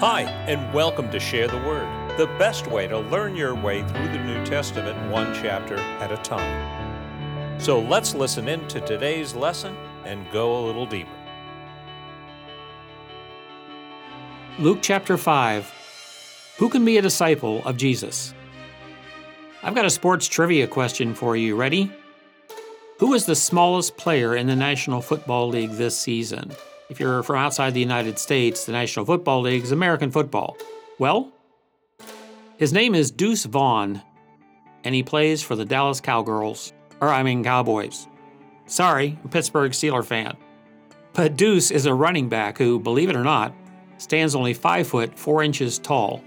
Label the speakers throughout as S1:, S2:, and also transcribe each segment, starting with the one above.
S1: Hi, and welcome to Share the Word, the best way to learn your way through the New Testament one chapter at a time. So let's listen in to today's lesson and go a little deeper.
S2: Luke chapter 5 Who can be a disciple of Jesus? I've got a sports trivia question for you. Ready? Who is the smallest player in the National Football League this season? If you're from outside the United States, the National Football League is American football. Well, his name is Deuce Vaughn, and he plays for the Dallas Cowgirls, or I mean Cowboys. Sorry, I'm Pittsburgh Steeler fan. But Deuce is a running back who, believe it or not, stands only 5 foot 4 inches tall.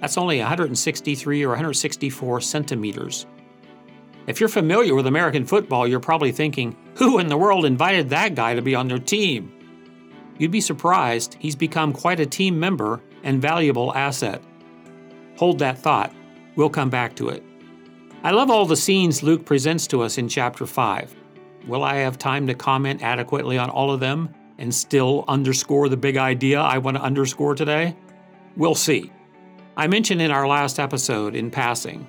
S2: That's only 163 or 164 centimeters. If you're familiar with American football, you're probably thinking, who in the world invited that guy to be on their team? You'd be surprised he's become quite a team member and valuable asset. Hold that thought. We'll come back to it. I love all the scenes Luke presents to us in chapter 5. Will I have time to comment adequately on all of them and still underscore the big idea I want to underscore today? We'll see. I mentioned in our last episode, in passing,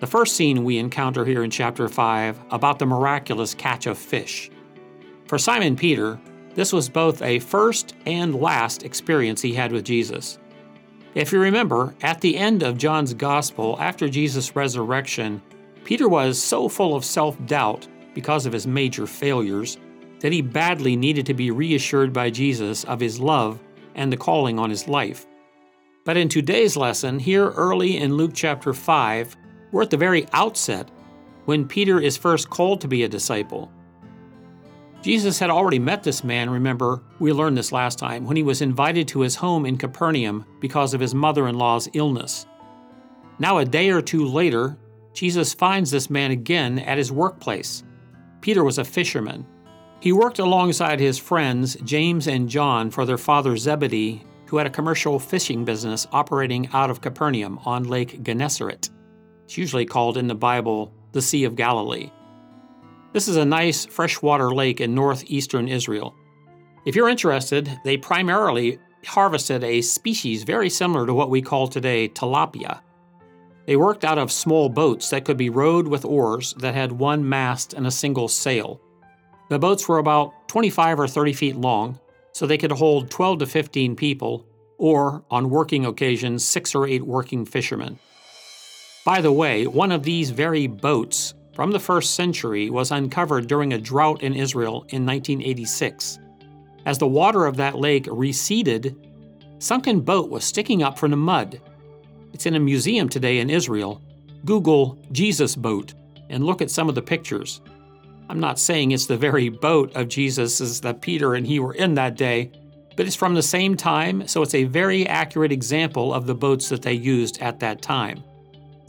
S2: the first scene we encounter here in chapter 5 about the miraculous catch of fish. For Simon Peter, this was both a first and last experience he had with Jesus. If you remember, at the end of John's Gospel, after Jesus' resurrection, Peter was so full of self doubt because of his major failures that he badly needed to be reassured by Jesus of his love and the calling on his life. But in today's lesson, here early in Luke chapter 5, we're at the very outset when Peter is first called to be a disciple. Jesus had already met this man, remember, we learned this last time, when he was invited to his home in Capernaum because of his mother in law's illness. Now, a day or two later, Jesus finds this man again at his workplace. Peter was a fisherman. He worked alongside his friends, James and John, for their father Zebedee, who had a commercial fishing business operating out of Capernaum on Lake Gennesaret. It's usually called in the Bible the Sea of Galilee. This is a nice freshwater lake in northeastern Israel. If you're interested, they primarily harvested a species very similar to what we call today tilapia. They worked out of small boats that could be rowed with oars that had one mast and a single sail. The boats were about 25 or 30 feet long, so they could hold 12 to 15 people, or, on working occasions, six or eight working fishermen. By the way, one of these very boats from the first century was uncovered during a drought in Israel in 1986. As the water of that lake receded, sunken boat was sticking up from the mud. It's in a museum today in Israel. Google Jesus boat and look at some of the pictures. I'm not saying it's the very boat of Jesus that Peter and he were in that day, but it's from the same time, so it's a very accurate example of the boats that they used at that time.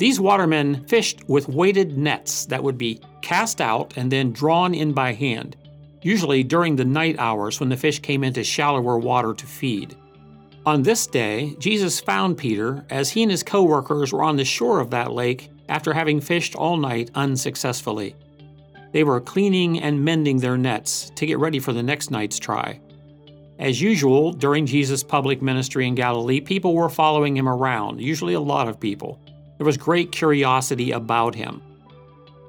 S2: These watermen fished with weighted nets that would be cast out and then drawn in by hand, usually during the night hours when the fish came into shallower water to feed. On this day, Jesus found Peter as he and his co-workers were on the shore of that lake after having fished all night unsuccessfully. They were cleaning and mending their nets to get ready for the next night's try. As usual, during Jesus' public ministry in Galilee, people were following him around, usually a lot of people. There was great curiosity about him.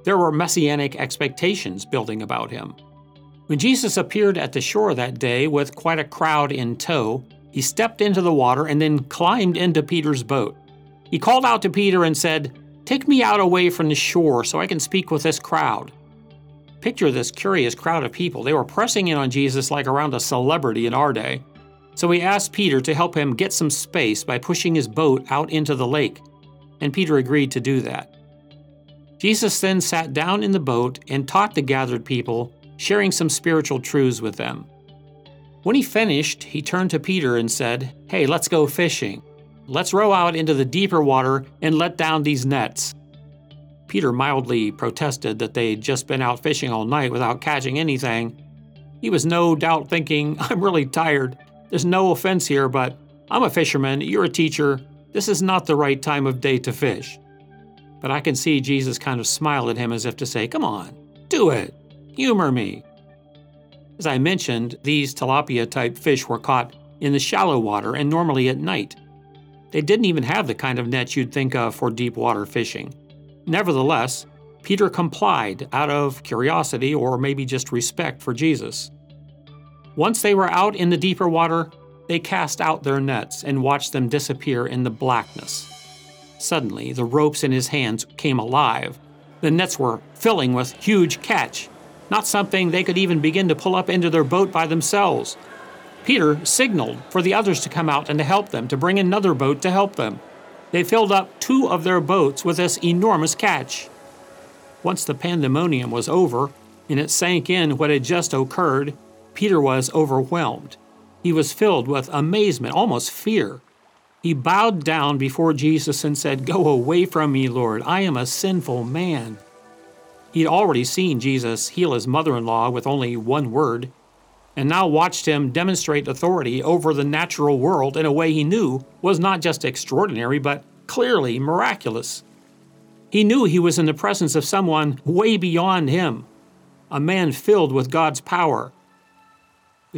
S2: There were messianic expectations building about him. When Jesus appeared at the shore that day with quite a crowd in tow, he stepped into the water and then climbed into Peter's boat. He called out to Peter and said, Take me out away from the shore so I can speak with this crowd. Picture this curious crowd of people. They were pressing in on Jesus like around a celebrity in our day. So he asked Peter to help him get some space by pushing his boat out into the lake and Peter agreed to do that. Jesus then sat down in the boat and taught the gathered people, sharing some spiritual truths with them. When he finished, he turned to Peter and said, Hey, let's go fishing. Let's row out into the deeper water and let down these nets. Peter mildly protested that they'd just been out fishing all night without catching anything. He was no doubt thinking, I'm really tired. There's no offense here, but I'm a fisherman, you're a teacher, this is not the right time of day to fish. But I can see Jesus kind of smile at him as if to say, Come on, do it, humor me. As I mentioned, these tilapia type fish were caught in the shallow water and normally at night, They didn't even have the kind of nets you'd think of for deep water fishing. Nevertheless, Peter complied out of curiosity or maybe just respect for Jesus. Once they were out in the deeper water, they cast out their nets and watched them disappear in the blackness. Suddenly, the ropes in his hands came alive. The nets were filling with huge catch, not something they could even begin to pull up into their boat by themselves. Peter signaled for the others to come out and to help them, to bring another boat to help them. They filled up two of their boats with this enormous catch. Once the pandemonium was over and it sank in what had just occurred, Peter was overwhelmed. He was filled with amazement, almost fear. He bowed down before Jesus and said, Go away from me, Lord. I am a sinful man. He'd already seen Jesus heal his mother in law with only one word, and now watched him demonstrate authority over the natural world in a way he knew was not just extraordinary, but clearly miraculous. He knew he was in the presence of someone way beyond him, a man filled with God's power.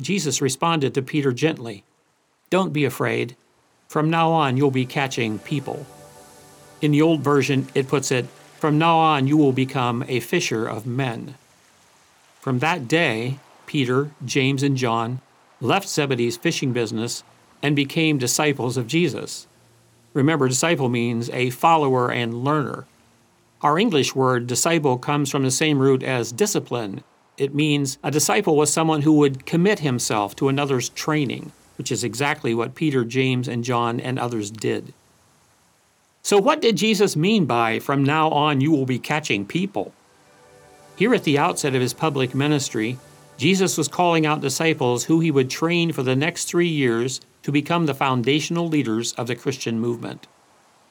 S2: Jesus responded to Peter gently Don't be afraid. From now on, you'll be catching people. In the old version, it puts it, From now on, you will become a fisher of men. From that day, Peter, James, and John left Zebedee's fishing business and became disciples of Jesus. Remember, disciple means a follower and learner. Our English word disciple comes from the same root as discipline. It means a disciple was someone who would commit himself to another's training, which is exactly what Peter, James, and John and others did. So, what did Jesus mean by, from now on, you will be catching people? Here at the outset of his public ministry, Jesus was calling out disciples who he would train for the next three years to become the foundational leaders of the Christian movement.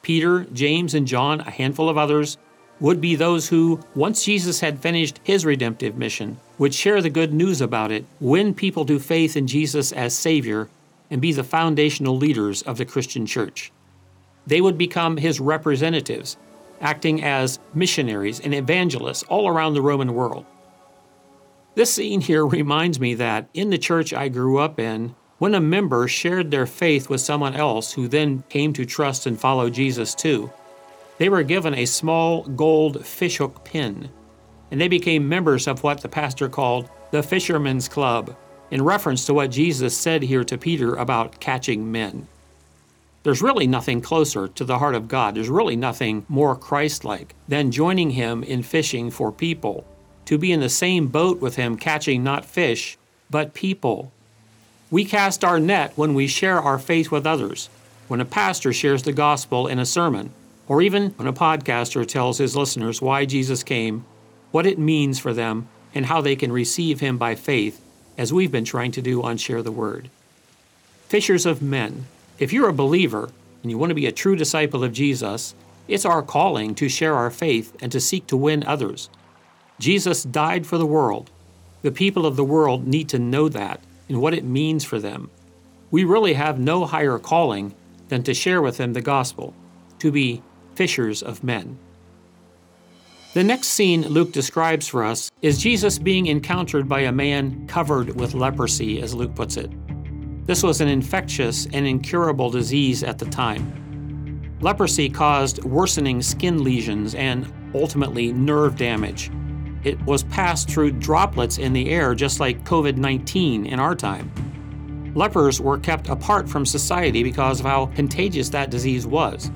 S2: Peter, James, and John, a handful of others, would be those who, once Jesus had finished his redemptive mission, would share the good news about it, win people to faith in Jesus as Savior, and be the foundational leaders of the Christian church. They would become his representatives, acting as missionaries and evangelists all around the Roman world. This scene here reminds me that in the church I grew up in, when a member shared their faith with someone else who then came to trust and follow Jesus too, they were given a small gold fishhook pin, and they became members of what the pastor called the Fishermen's Club, in reference to what Jesus said here to Peter about catching men. There's really nothing closer to the heart of God. There's really nothing more Christ like than joining Him in fishing for people to be in the same boat with him, catching not fish, but people. We cast our net when we share our faith with others, when a pastor shares the gospel in a sermon, or even when a podcaster tells his listeners why Jesus came, what it means for them, and how they can receive him by faith, as we've been trying to do on Share the Word. Fishers of men, if you're a believer and you want to be a true disciple of Jesus, it's our calling to share our faith and to seek to win others. Jesus died for the world. The people of the world need to know that and what it means for them. We really have no higher calling than to share with them the gospel, to be fishers of men. The next scene Luke describes for us is Jesus being encountered by a man covered with leprosy, as Luke puts it. This was an infectious and incurable disease at the time. Leprosy caused worsening skin lesions and ultimately nerve damage, it was passed through droplets in the air, just like COVID 19 in our time. Lepers were kept apart from society because of how contagious that disease was.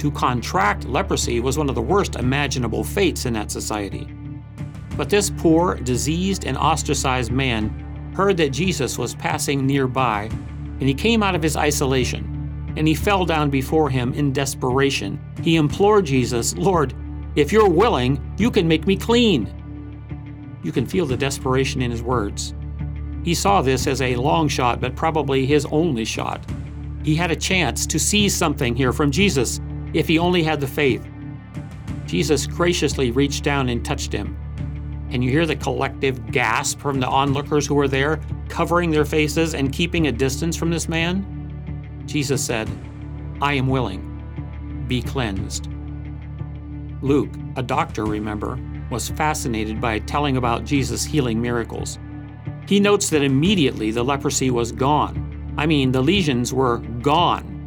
S2: To contract leprosy was one of the worst imaginable fates in that society. But this poor, diseased, and ostracized man heard that Jesus was passing nearby, and he came out of his isolation, and he fell down before him in desperation. He implored Jesus, Lord, if you're willing, you can make me clean. You can feel the desperation in his words. He saw this as a long shot, but probably his only shot. He had a chance to see something here from Jesus if he only had the faith. Jesus graciously reached down and touched him. And you hear the collective gasp from the onlookers who were there, covering their faces and keeping a distance from this man? Jesus said, I am willing. Be cleansed. Luke, a doctor, remember, was fascinated by telling about Jesus' healing miracles. He notes that immediately the leprosy was gone. I mean, the lesions were gone.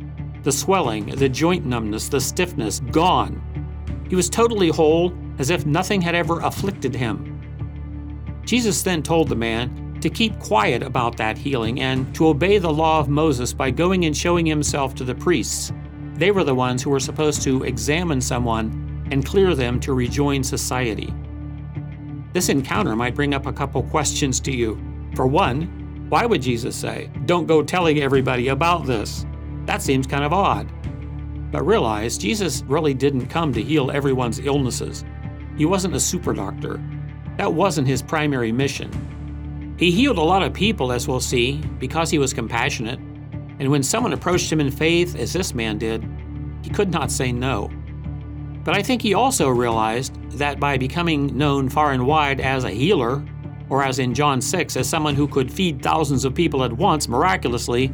S2: The swelling, the joint numbness, the stiffness gone. He was totally whole, as if nothing had ever afflicted him. Jesus then told the man to keep quiet about that healing and to obey the law of Moses by going and showing himself to the priests. They were the ones who were supposed to examine someone and clear them to rejoin society. This encounter might bring up a couple questions to you. For one, why would Jesus say, Don't go telling everybody about this? That seems kind of odd. But realize Jesus really didn't come to heal everyone's illnesses. He wasn't a super doctor. That wasn't his primary mission. He healed a lot of people, as we'll see, because he was compassionate. And when someone approached him in faith, as this man did, he could not say no. But I think he also realized that by becoming known far and wide as a healer, or as in John 6, as someone who could feed thousands of people at once miraculously,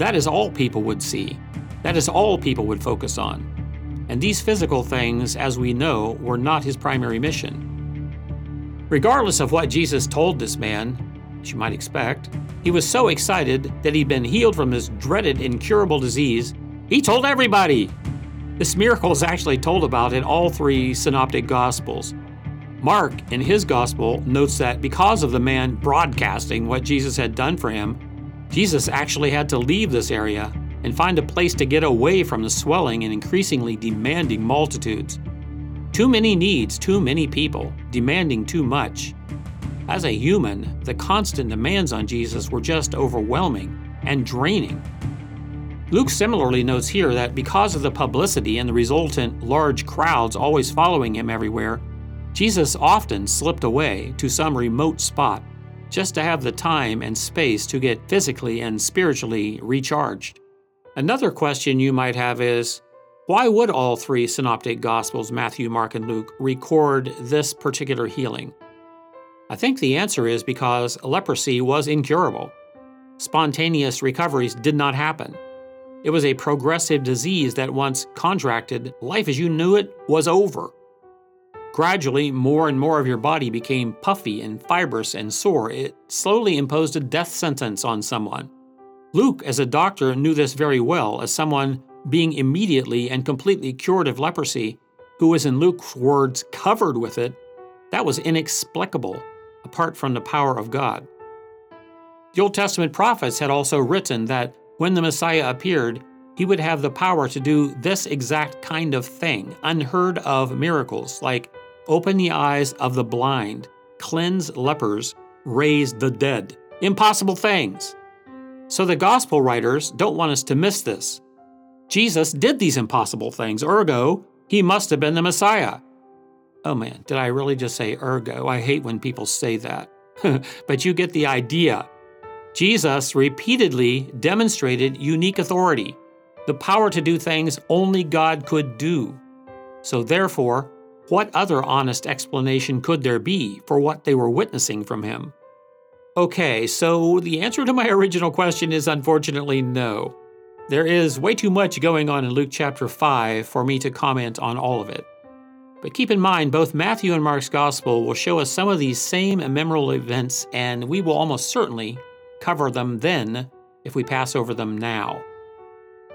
S2: that is all people would see. That is all people would focus on. And these physical things, as we know, were not his primary mission. Regardless of what Jesus told this man, as you might expect, he was so excited that he'd been healed from his dreaded incurable disease, he told everybody. This miracle is actually told about in all three synoptic gospels. Mark, in his gospel, notes that because of the man broadcasting what Jesus had done for him, Jesus actually had to leave this area and find a place to get away from the swelling and increasingly demanding multitudes. Too many needs, too many people, demanding too much. As a human, the constant demands on Jesus were just overwhelming and draining. Luke similarly notes here that because of the publicity and the resultant large crowds always following him everywhere, Jesus often slipped away to some remote spot just to have the time and space to get physically and spiritually recharged. Another question you might have is why would all three synoptic gospels, Matthew, Mark, and Luke, record this particular healing? I think the answer is because leprosy was incurable. Spontaneous recoveries did not happen. It was a progressive disease that once contracted, life as you knew it was over. Gradually, more and more of your body became puffy and fibrous and sore. It slowly imposed a death sentence on someone. Luke, as a doctor, knew this very well as someone being immediately and completely cured of leprosy, who was in Luke's words covered with it, that was inexplicable apart from the power of God. The Old Testament prophets had also written that when the Messiah appeared, he would have the power to do this exact kind of thing, unheard of miracles like open the eyes of the blind, cleanse lepers, raise the dead. Impossible things. So the gospel writers don't want us to miss this. Jesus did these impossible things, ergo, he must have been the Messiah. Oh man, did I really just say ergo? I hate when people say that. but you get the idea. Jesus repeatedly demonstrated unique authority, the power to do things only God could do. So, therefore, what other honest explanation could there be for what they were witnessing from him? Okay, so the answer to my original question is unfortunately no. There is way too much going on in Luke chapter 5 for me to comment on all of it. But keep in mind, both Matthew and Mark's gospel will show us some of these same memorable events, and we will almost certainly cover them then if we pass over them now.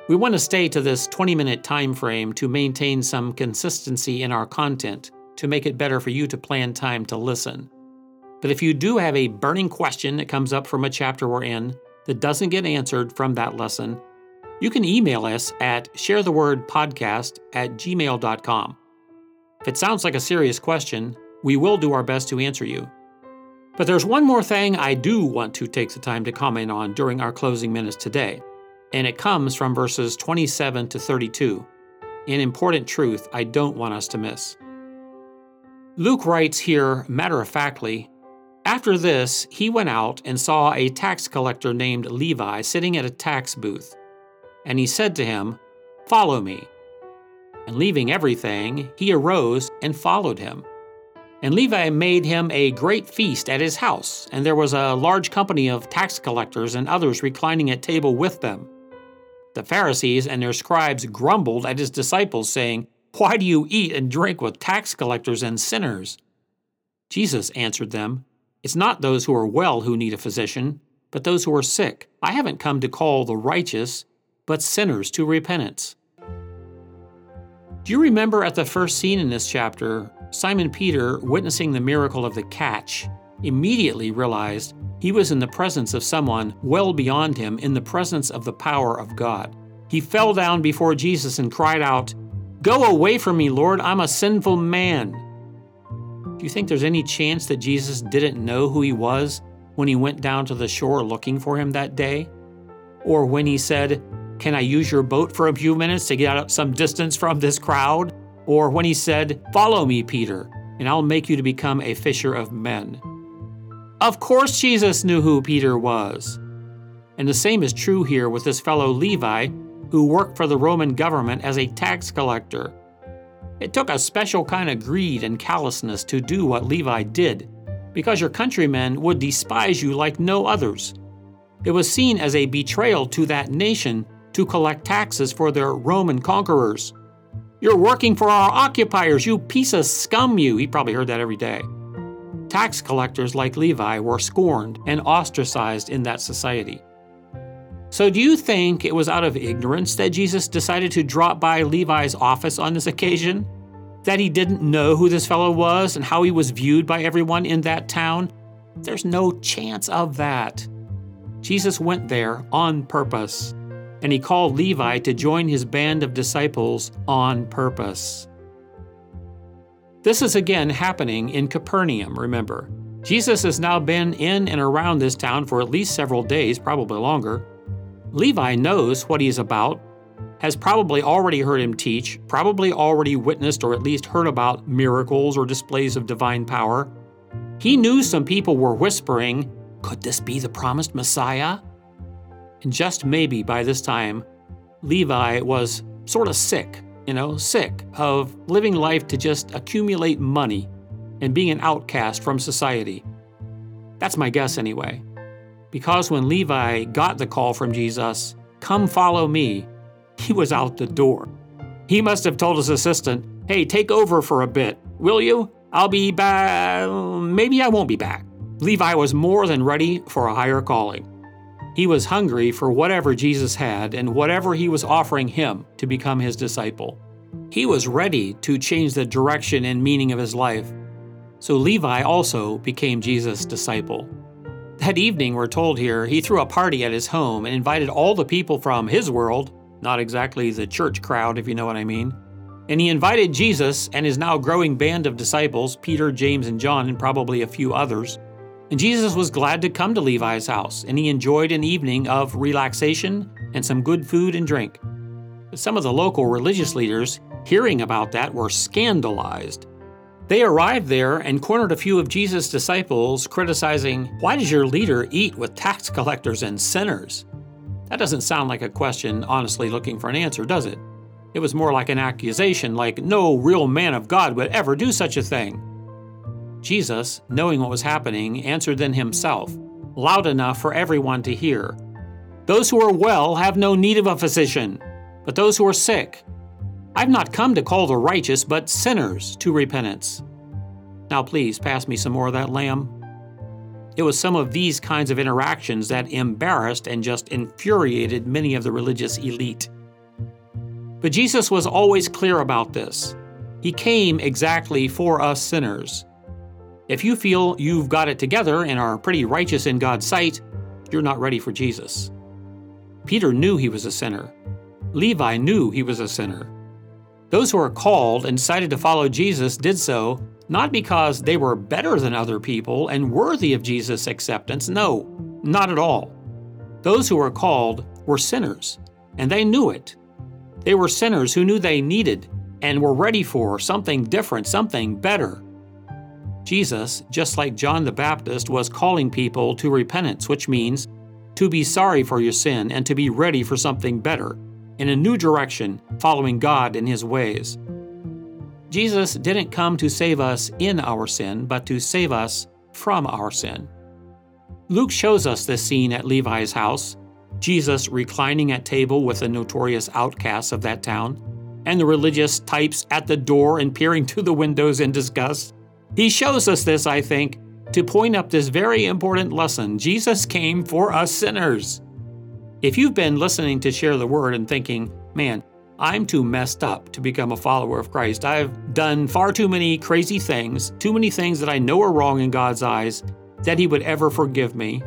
S2: We want to stay to this 20 minute time frame to maintain some consistency in our content to make it better for you to plan time to listen. But if you do have a burning question that comes up from a chapter we're in that doesn't get answered from that lesson, you can email us at sharethewordpodcast at gmail.com. If it sounds like a serious question, we will do our best to answer you. But there's one more thing I do want to take the time to comment on during our closing minutes today, and it comes from verses 27 to 32, an important truth I don't want us to miss. Luke writes here, matter of factly, after this, he went out and saw a tax collector named Levi sitting at a tax booth. And he said to him, Follow me. And leaving everything, he arose and followed him. And Levi made him a great feast at his house, and there was a large company of tax collectors and others reclining at table with them. The Pharisees and their scribes grumbled at his disciples, saying, Why do you eat and drink with tax collectors and sinners? Jesus answered them, It's not those who are well who need a physician, but those who are sick. I haven't come to call the righteous, but sinners to repentance. Do you remember at the first scene in this chapter, Simon Peter, witnessing the miracle of the catch, immediately realized he was in the presence of someone well beyond him, in the presence of the power of God. He fell down before Jesus and cried out, Go away from me, Lord, I'm a sinful man. Do you think there's any chance that Jesus didn't know who he was when he went down to the shore looking for him that day? Or when he said, Can I use your boat for a few minutes to get out some distance from this crowd? Or when he said, Follow me, Peter, and I'll make you to become a fisher of men. Of course, Jesus knew who Peter was. And the same is true here with this fellow Levi, who worked for the Roman government as a tax collector. It took a special kind of greed and callousness to do what Levi did, because your countrymen would despise you like no others. It was seen as a betrayal to that nation to collect taxes for their Roman conquerors. You're working for our occupiers, you piece of scum, you. He probably heard that every day. Tax collectors like Levi were scorned and ostracized in that society. So, do you think it was out of ignorance that Jesus decided to drop by Levi's office on this occasion? That he didn't know who this fellow was and how he was viewed by everyone in that town? There's no chance of that. Jesus went there on purpose, and he called Levi to join his band of disciples on purpose. This is again happening in Capernaum, remember. Jesus has now been in and around this town for at least several days, probably longer. Levi knows what he's about, has probably already heard him teach, probably already witnessed or at least heard about miracles or displays of divine power. He knew some people were whispering, Could this be the promised Messiah? And just maybe by this time, Levi was sort of sick, you know, sick of living life to just accumulate money and being an outcast from society. That's my guess, anyway because when Levi got the call from Jesus, Come follow me, he was out the door. He must have told his assistant, Hey, take over for a bit, will you? I'll be back. Maybe I won't be back. Levi was more than ready for a higher calling. He was hungry for whatever Jesus had and whatever he was offering him to become his disciple. He was ready to change the direction and meaning of his life. So Levi also became Jesus' disciple. That evening, we're told here, he threw a party at his home and invited all the people from his world, not exactly the church crowd, if you know what I mean. And he invited Jesus and his now growing band of disciples, Peter, James, and John, and probably a few others. And Jesus was glad to come to Levi's house, and he enjoyed an evening of relaxation and some good food and drink. Some of the local religious leaders, hearing about that, were scandalized. They arrived there and cornered a few of Jesus' disciples, criticizing, Why does your leader eat with tax collectors and sinners? That doesn't sound like a question honestly looking for an answer, does it? It was more like an accusation, like no real man of God would ever do such a thing. Jesus, knowing what was happening, answered then himself, loud enough for everyone to hear Those who are well have no need of a physician, but those who are sick. I've not come to call the righteous, but sinners to repentance. Now, please pass me some more of that lamb. It was some of these kinds of interactions that embarrassed and just infuriated many of the religious elite. But Jesus was always clear about this. He came exactly for us sinners. If you feel you've got it together and are pretty righteous in God's sight, you're not ready for Jesus. Peter knew he was a sinner. Levi knew he was a sinner. Those who are called and decided to follow Jesus did so not because they were better than other people and worthy of Jesus' acceptance. No, not at all. Those who were called were sinners, and they knew it. They were sinners who knew they needed and were ready for something different, something better. Jesus, just like John the Baptist, was calling people to repentance, which means to be sorry for your sin and to be ready for something better in a new direction, following God in His ways. Jesus didn't come to save us in our sin, but to save us from our sin. Luke shows us this scene at Levi's house Jesus reclining at table with the notorious outcasts of that town, and the religious types at the door and peering through the windows in disgust. He shows us this, I think, to point up this very important lesson Jesus came for us sinners. If you've been listening to Share the Word and thinking, man, I'm too messed up to become a follower of Christ. I've done far too many crazy things, too many things that I know are wrong in God's eyes, that He would ever forgive me.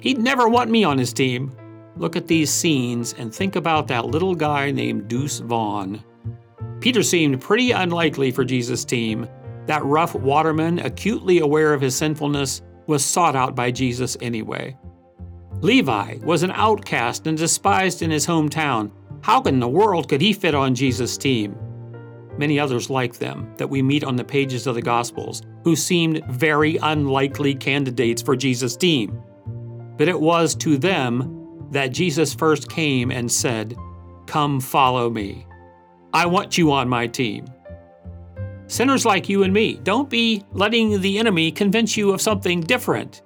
S2: He'd never want me on His team. Look at these scenes and think about that little guy named Deuce Vaughn. Peter seemed pretty unlikely for Jesus' team. That rough waterman, acutely aware of his sinfulness, was sought out by Jesus anyway. Levi was an outcast and despised in his hometown. How in the world could he fit on Jesus' team? Many others like them that we meet on the pages of the Gospels who seemed very unlikely candidates for Jesus' team. But it was to them that Jesus first came and said, Come follow me. I want you on my team. Sinners like you and me, don't be letting the enemy convince you of something different.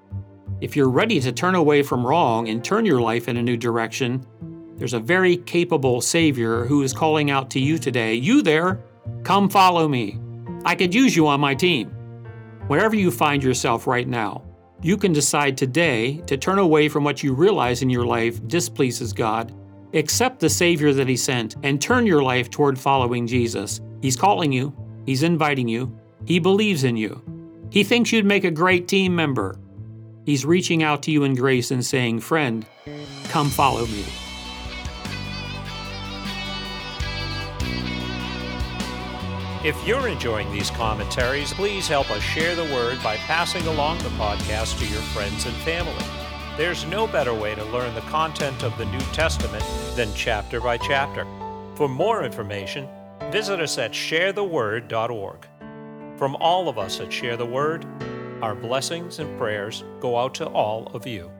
S2: If you're ready to turn away from wrong and turn your life in a new direction, there's a very capable Savior who is calling out to you today. You there, come follow me. I could use you on my team. Wherever you find yourself right now, you can decide today to turn away from what you realize in your life displeases God, accept the Savior that He sent, and turn your life toward following Jesus. He's calling you, He's inviting you, He believes in you. He thinks you'd make a great team member. He's reaching out to you in grace and saying, Friend, come follow me.
S1: If you're enjoying these commentaries, please help us share the word by passing along the podcast to your friends and family. There's no better way to learn the content of the New Testament than chapter by chapter. For more information, visit us at sharetheword.org. From all of us at Share the Word, our blessings and prayers go out to all of you.